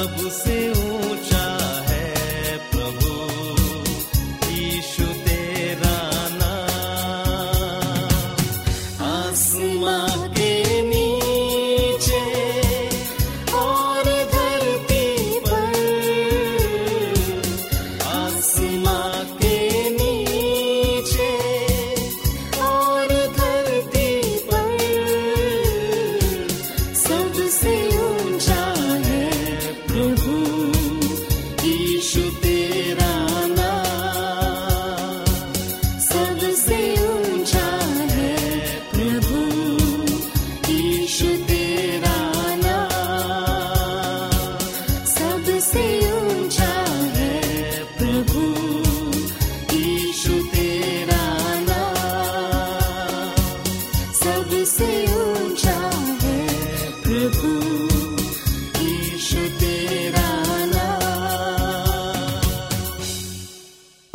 amo, Senhor.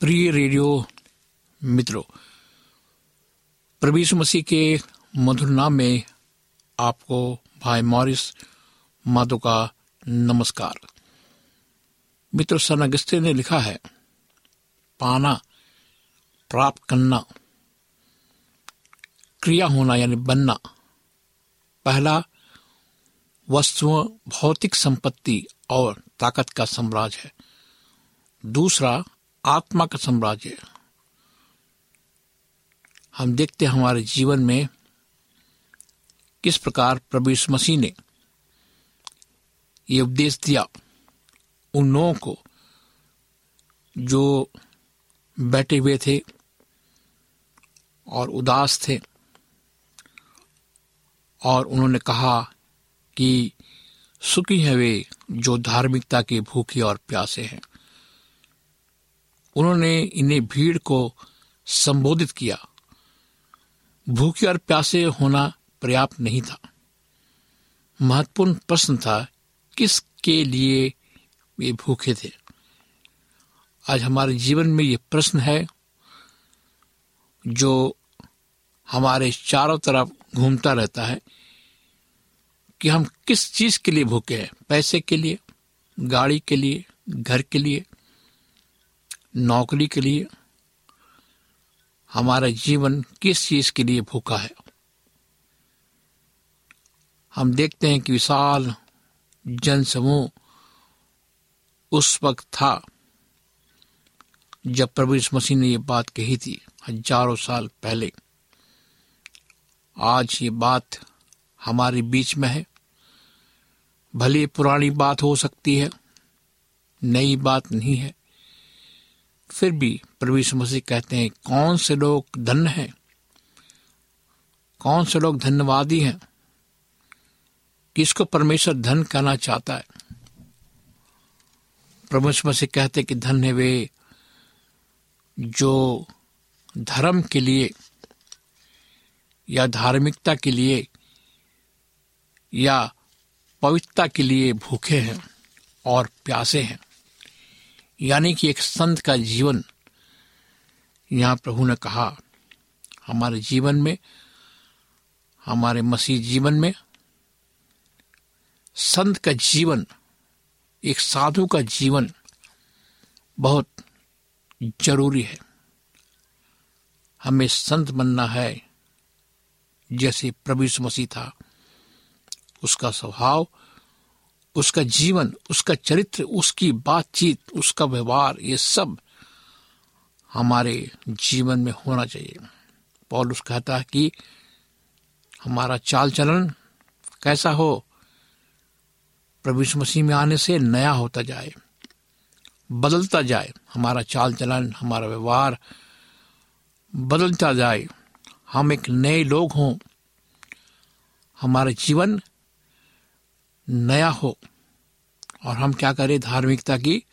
प्रिय radio मित्रों, प्रभु मसीह के मधुर नाम में आपको भाई मॉरिस माधो का नमस्कार। मित्र, सन अगस्ते ने लिखा है, पाना प्राप्त करना, क्रिया होना यानी बनना। पहला, वस्तुओं, भौतिक संपत्ति और ताकत का साम्राज्य है। दूसरा आत्मा का साम्राज्य हम देखते हैं हमारे जीवन में किस प्रकार प्रभु मसीह ने ये उपदेश दिया उन लोगों को जो बैठे हुए थे और उदास थे और उन्होंने कहा कि सुखी हैं वे जो धार्मिकता के भूखे और प्यासे हैं। उन्होंने इन्हें भीड़ को संबोधित किया। भूखे और प्यासे होना पर्याप्त नहीं था। महत्वपूर्ण प्रश्न था, किसके लिए वे भूखे थे? आज हमारे जीवन में ये प्रश्न है, जो हमारे चारों तरफ़ घूमता रहता है, कि हम किस चीज़ के लिए भूखे हैं? पैसे के लिए, गाड़ी के लिए, घर के लिए नौकरी के लिए हमारा जीवन किस चीज़ के लिए भूखा है? हम देखते हैं कि विशाल जनसमूह उस वक्त था जब प्रभु इस मसीह ने यह बात कही थी हज़ारों साल पहले। आज ये बात हमारे बीच में है। भले पुरानी बात हो सकती है, नई बात नहीं है। फिर भी यीशु मसीह कहते हैं, कौन से लोग धन्य हैं? कौन से लोग धन्यवादी हैं? किसको परमेश्वर धन कहना चाहता है? प्रभु मसीह कहते कि धन्य वे जो धर्म के लिए या धार्मिकता के लिए या पवित्रता के लिए भूखे हैं और प्यासे हैं। यानी कि एक संत का जीवन। यहाँ प्रभु ने कहा, हमारे जीवन में, हमारे मसीह जीवन में, संत का जीवन, एक साधु का जीवन बहुत ज़रूरी है। हमें संत बनना है। जैसे प्रभु मसीह था, उसका स्वभाव उसका जीवन, उसका चरित्र, उसकी बातचीत, उसका व्यवहार, ये सब हमारे जीवन में होना चाहिए। पॉलुस कहता है कि हमारा चाल चलन कैसा हो, प्रभु मसीह में आने से नया होता जाए, बदलता जाए, हमारा चाल चलन हमारा व्यवहार बदलता जाए, हम एक नए लोग हों, हमारा जीवन नया हो। और हम क्या करें? धार्मिकता की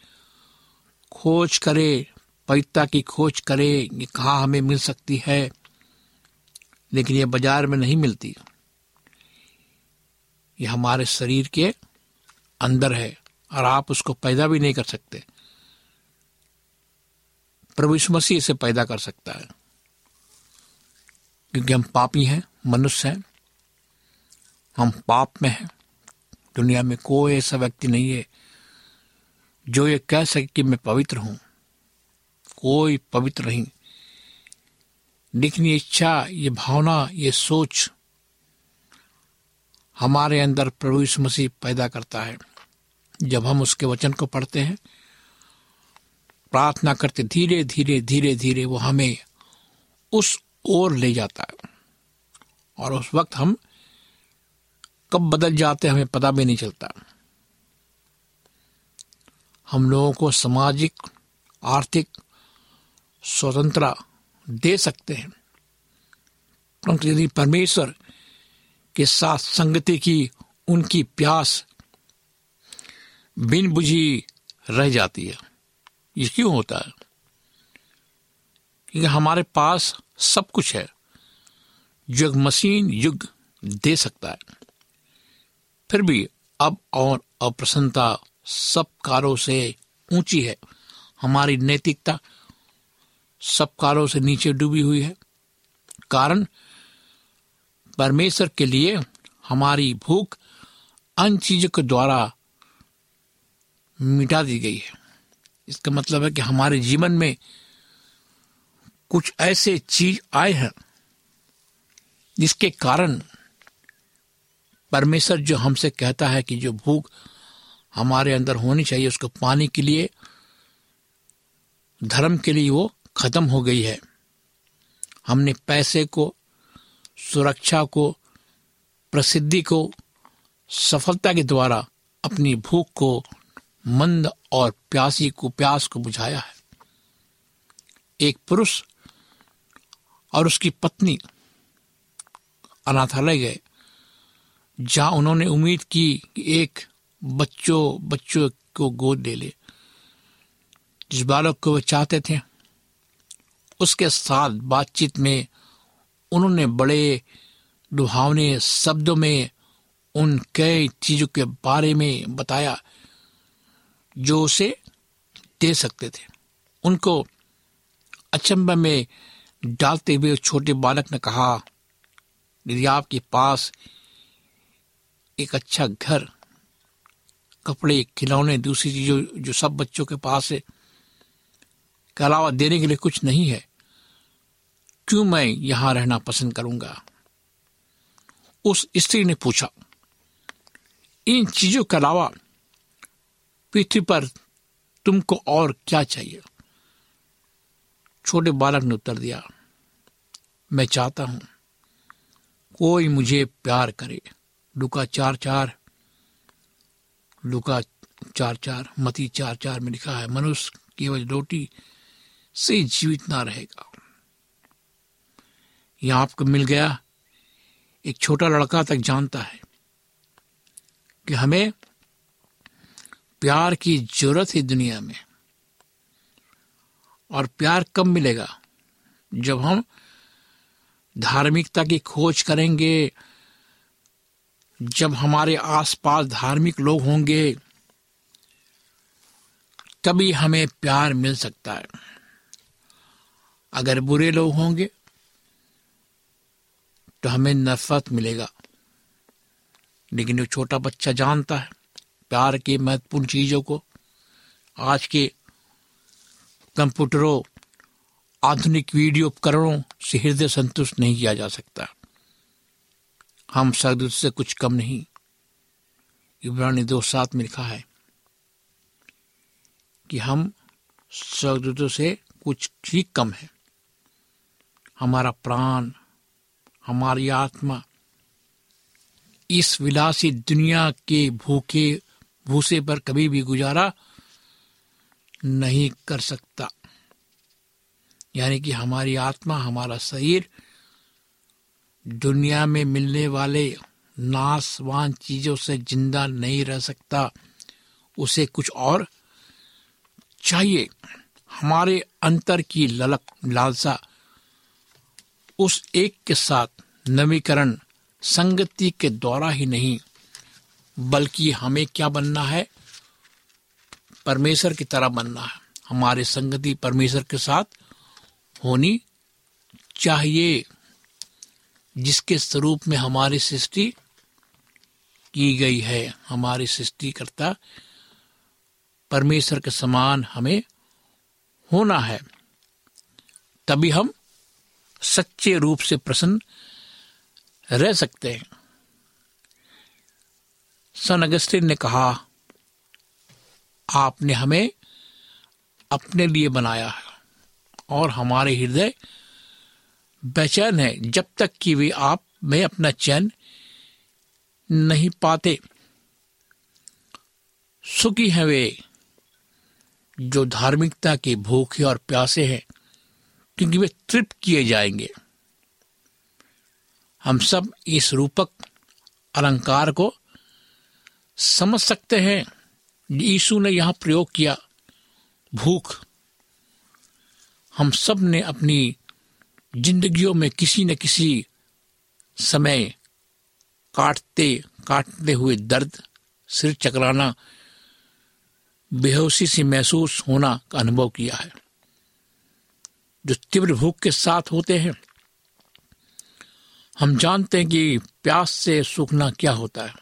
खोज करें, पवित्रता की खोज करें, ये कहाँ हमें मिल सकती है। लेकिन ये बाज़ार में नहीं मिलती। ये हमारे शरीर के अंदर है और आप उसको पैदा भी नहीं कर सकते। प्रभु मसीह इसे पैदा कर सकता है। क्योंकि हम पापी हैं, मनुष्य हैं, हम पाप में हैं। दुनिया में कोई ऐसा व्यक्ति नहीं है जो ये कह सके कि मैं पवित्र हूँ। कोई पवित्र नहीं। लेकिन ये इच्छा, ये भावना, ये सोच हमारे अंदर प्रभु यीशु मसीह पैदा करता है। जब हम उसके वचन को पढ़ते हैं, प्रार्थना करते, धीरे धीरे धीरे धीरे वो हमें उस ओर ले जाता है। और उस वक्त हम कब बदल जाते हमें पता भी नहीं चलता। हम लोगों को सामाजिक, आर्थिक स्वतंत्रता दे सकते हैं। परंतु यदि परमेश्वर के साथ संगति की उनकी प्यास बिन बुझी रह जाती है, ये क्यों होता है? क्योंकि हमारे पास सब कुछ है जो मशीन युग दे सकता है। फिर भी अब और अप्रसन्नता सब कारों से ऊँची है। हमारी नैतिकता सब कारों से नीचे डूबी हुई है। कारण, परमेश्वर के लिए हमारी भूख अन्य चीज़ों के द्वारा मिटा दी गई है। इसका मतलब है कि हमारे जीवन में कुछ ऐसे चीज़ आए हैं जिसके कारण परमेश्वर जो हमसे कहता है कि जो भूख हमारे अंदर होनी चाहिए, उसको पाने के लिए, धर्म के लिए वो खत्म हो गई है। हमने पैसे को, सुरक्षा को, प्रसिद्धि को, सफलता के द्वारा अपनी भूख को, मंद और प्यासी को, प्यास को बुझाया है। एक पुरुष और उसकी पत्नी अनाथालय गए। जहाँ उन्होंने उम्मीद की कि एक बच्चों बच्चों को गोद ले ले। जिस बालक को वे चाहते थे, उसके साथ बातचीत में उन्होंने बड़े डुहावने शब्दों में उन कई चीज़ों के बारे में बताया, जो उसे दे सकते थे। उनको अचंबा में डालते हुए छोटे बालक ने कहा, यदि आपके पास एक अच्छा घर, कपड़े, खिलौने, दूसरी चीज़ों जो सब बच्चों के पास है, के अलावा देने के लिए कुछ नहीं है। क्यों मैं यहाँ रहना पसंद करूँगा? उस स्त्री ने पूछा। इन चीज़ों के अलावा पृथ्वी पर तुमको और क्या चाहिए? छोटे बालक ने उत्तर दिया, मैं चाहता हूँ, कोई मुझे प्यार करे। लुका चार चार, लुका चार चार, मती चार चार में लिखा है, मनुष्य केवल रोटी से जीवित ना रहेगा। यह आपको मिल गया, एक छोटा लड़का तक जानता है कि हमें प्यार की ज़रूरत है दुनिया में, और प्यार कब मिलेगा जब हम धार्मिकता की खोज करेंगे जब हमारे आसपास धार्मिक लोग होंगे, तभी हमें प्यार मिल सकता है। अगर बुरे लोग होंगे तो हमें नफरत मिलेगा। लेकिन जो छोटा बच्चा जानता है प्यार की महत्वपूर्ण चीज़ों को, आज के कंप्यूटरों, आधुनिक वीडियो उपकरणों से हृदय संतुष्ट नहीं किया जा सकता। हम सरदूत से कुछ कम नहीं। इब्रानी दो सात में लिखा है कि हम सरदूतों से कुछ ही कम है। हमारा प्राण, हमारी आत्मा इस विलासी दुनिया के भूखे, भूसे पर कभी भी गुजारा नहीं कर सकता। यानी कि हमारी आत्मा, हमारा शरीर दुनिया में मिलने वाले नासवान चीज़ों से ज़िंदा नहीं रह सकता। उसे कुछ और चाहिए। हमारे अंतर की ललक, लालसा, उस एक के साथ नवीकरण संगति के द्वारा ही नहीं, बल्कि हमें क्या बनना है? परमेश्वर की तरह बनना है। हमारे संगति परमेश्वर के साथ होनी चाहिए। जिसके स्वरूप में हमारी सृष्टि की गई है, हमारी सृष्टि करता परमेश्वर के समान हमें होना है। तभी हम सच्चे रूप से प्रसन्न रह सकते हैं। सन अगस्टिन ने कहा, आपने हमें अपने लिए बनाया है और हमारे हृदय बेचैन है जब तक कि वे आप में अपना चैन नहीं पाते। सुखी हैं वे जो धार्मिकता के भूखे और प्यासे हैं, क्योंकि वे तृप्त किए जाएँगे। हम सब इस रूपक अलंकार को समझ सकते हैं। यीशु ने यहाँ प्रयोग किया, भूख। हम सबने अपनी जिंदगियों में किसी न किसी समय काटते काटते हुए दर्द, सिर चकराना, बेहोशी से महसूस होना का अनुभव किया है। जो तीव्र भूख के साथ होते हैं, हम जानते हैं कि प्यास से सूखना क्या होता है।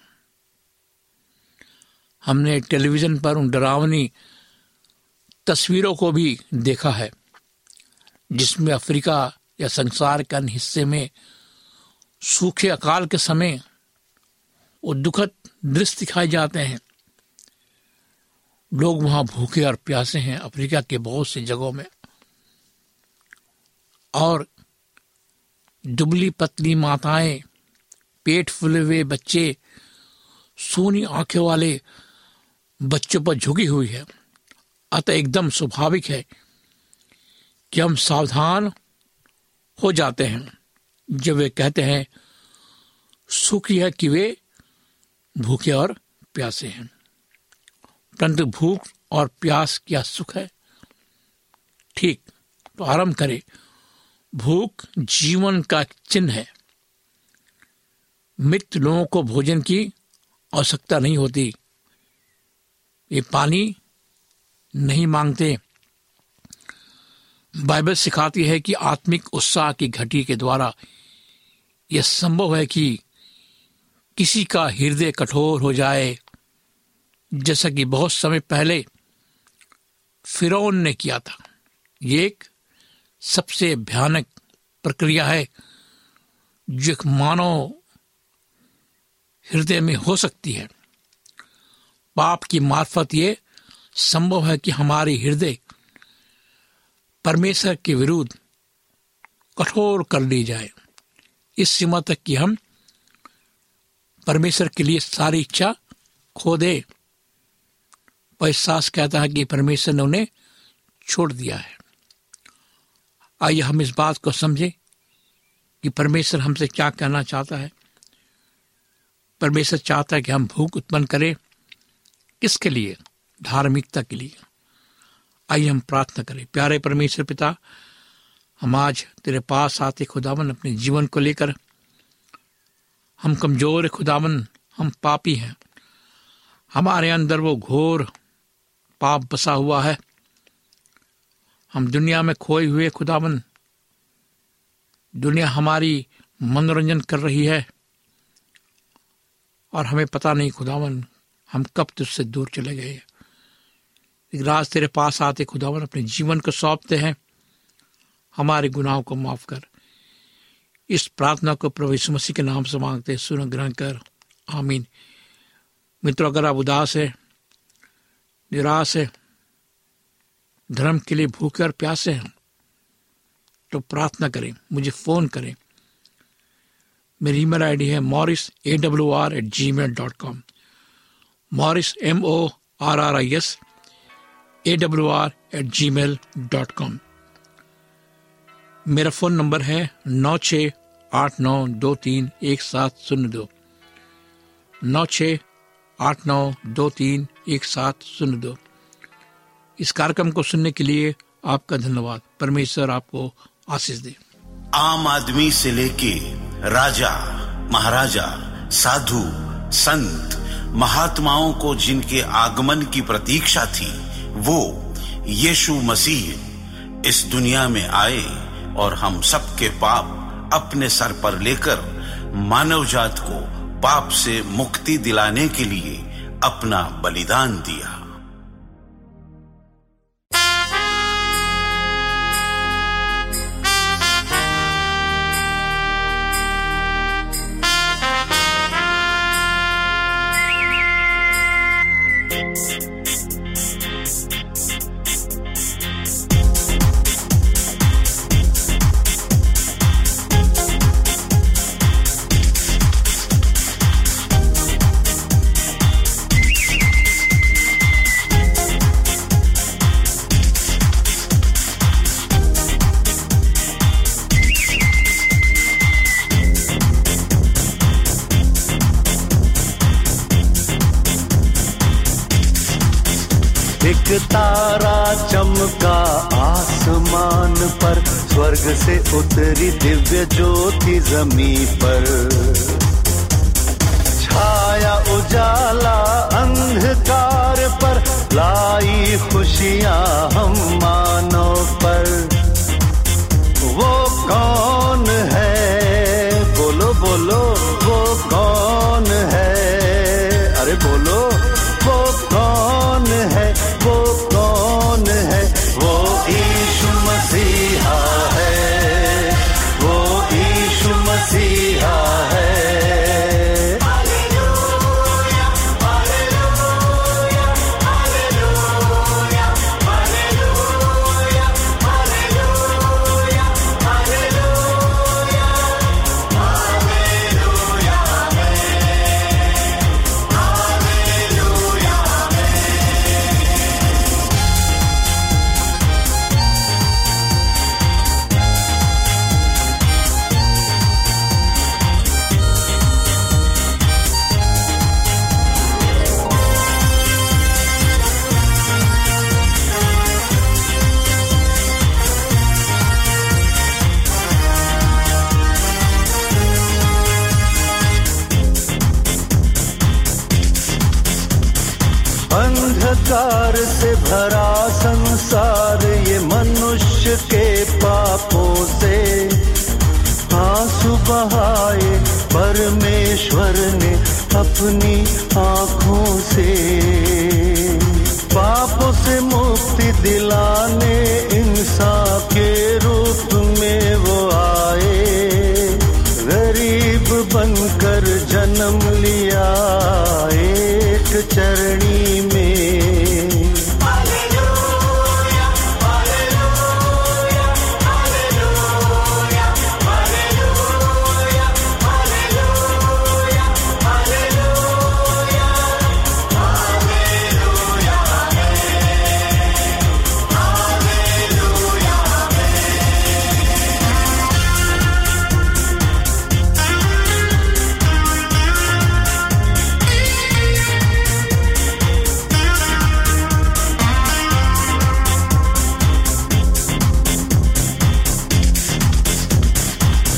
हमने टेलीविज़न पर उन डरावनी तस्वीरों को भी देखा है, जिसमें अफ्रीका या संसार के अन्य हिस्से में सूखे अकाल के समय वो दुखद दृश्य दिखाए जाते हैं। लोग वहाँ भूखे और प्यासे हैं अफ्रीका के बहुत सी जगहों में। और दुबली पतली माताएँ, पेट फुले हुए बच्चे, सोनी आँखें वाले बच्चों पर झुकी हुई है। अतः एकदम स्वाभाविक है कि हम सावधान हो जाते हैं। जब वे कहते हैं, सुखी है कि वे भूखे और प्यासे हैं। परंतु भूख और प्यास क्या सुख है? ठीक तो आरंभ करें। भूख जीवन का चिन्ह है। मृत लोगों को भोजन की आवश्यकता नहीं होती। ये पानी नहीं मांगते। बाइबल सिखाती है कि आत्मिक उत्साह की घटी के द्वारा यह संभव है कि किसी का हृदय कठोर हो जाए। जैसा कि बहुत समय पहले फिरौन ने किया था। ये एक सबसे भयानक प्रक्रिया है जो एक मानव हृदय में हो सकती है। पाप की मार्फत ये संभव है कि हमारे हृदय परमेश्वर के विरुद्ध कठोर कर ली जाए। इस सीमा तक कि हम परमेश्वर के लिए सारी इच्छा खो दे। पर सास कहता है कि परमेश्वर ने उन्हें छोड़ दिया है। आइए हम इस बात को समझें कि परमेश्वर हमसे क्या कहना चाहता है। परमेश्वर चाहता है कि हम भूख उत्पन्न करें किसके लिए? धार्मिकता के लिए। आइए हम प्रार्थना करें। प्यारे परमेश्वर पिता, हम आज तेरे पास आते खुदावन अपने जीवन को लेकर। हम कमज़ोर खुदावन, हम पापी हैं। हमारे अंदर वो घोर पाप बसा हुआ है। हम दुनिया में खोए हुए खुदावन, दुनिया हमारी मनोरंजन कर रही है। और हमें पता नहीं खुदावन, हम कब तुझसे दूर चले गए। राज तेरे पास आते, खुदावन अपने जीवन को सौंपते हैं। हमारे गुनाहों को माफ़ कर। इस प्रार्थना को प्रभु यीशु मसीह के नाम से मांगते हैं, सुन ग्रहण कर। आमीन। मित्रों, अगर आप उदास है, निराश है, धर्म के लिए भूखे और प्यासे हैं तो प्रार्थना करें, मुझे फ़ोन करें। मेरी ईमेल आईडी है Morris A W R at Gmail dot com Morris M O R R I S R at Gmail dot com मेरा फ़ोन नंबर है नौ छ आठ नौ दो तीन एक सात शून्य दो। नौ छ आठ नौ दो तीन एक सात शून्य दो। इस कार्यक्रम को सुनने के लिए आपका धन्यवाद। परमेश्वर आपको आशीष दे। आम आदमी से लेके राजा, महाराजा, साधु, संत, महात्माओं को जिनके आगमन की प्रतीक्षा थी वो यीशु मसीह इस दुनिया में आए और हम सबके पाप अपने सर पर लेकर मानव जात को पाप से मुक्ति दिलाने के लिए अपना बलिदान दिया। एक तारा चमका आसमान पर, स्वर्ग से उतरी दिव्य ज्योति जमी पर। छाया उजाला अंधकार पर, लाई खुशियाँ हम मानो पर। वो कौन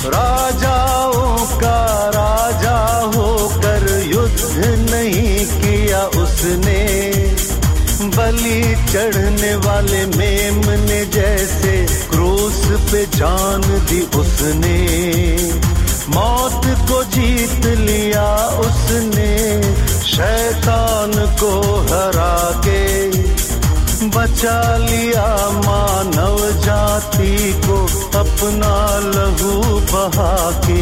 राजाओं का राजा होकर युद्ध नहीं किया उसने। बलि चढ़ने वाले मेमने जैसे क्रूस पे जान दी उसने। मौत को जीत लिया उसने, शैतान को हरा के। बचा लिया मानव जाति को अपना लहू बहा के